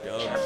Doug.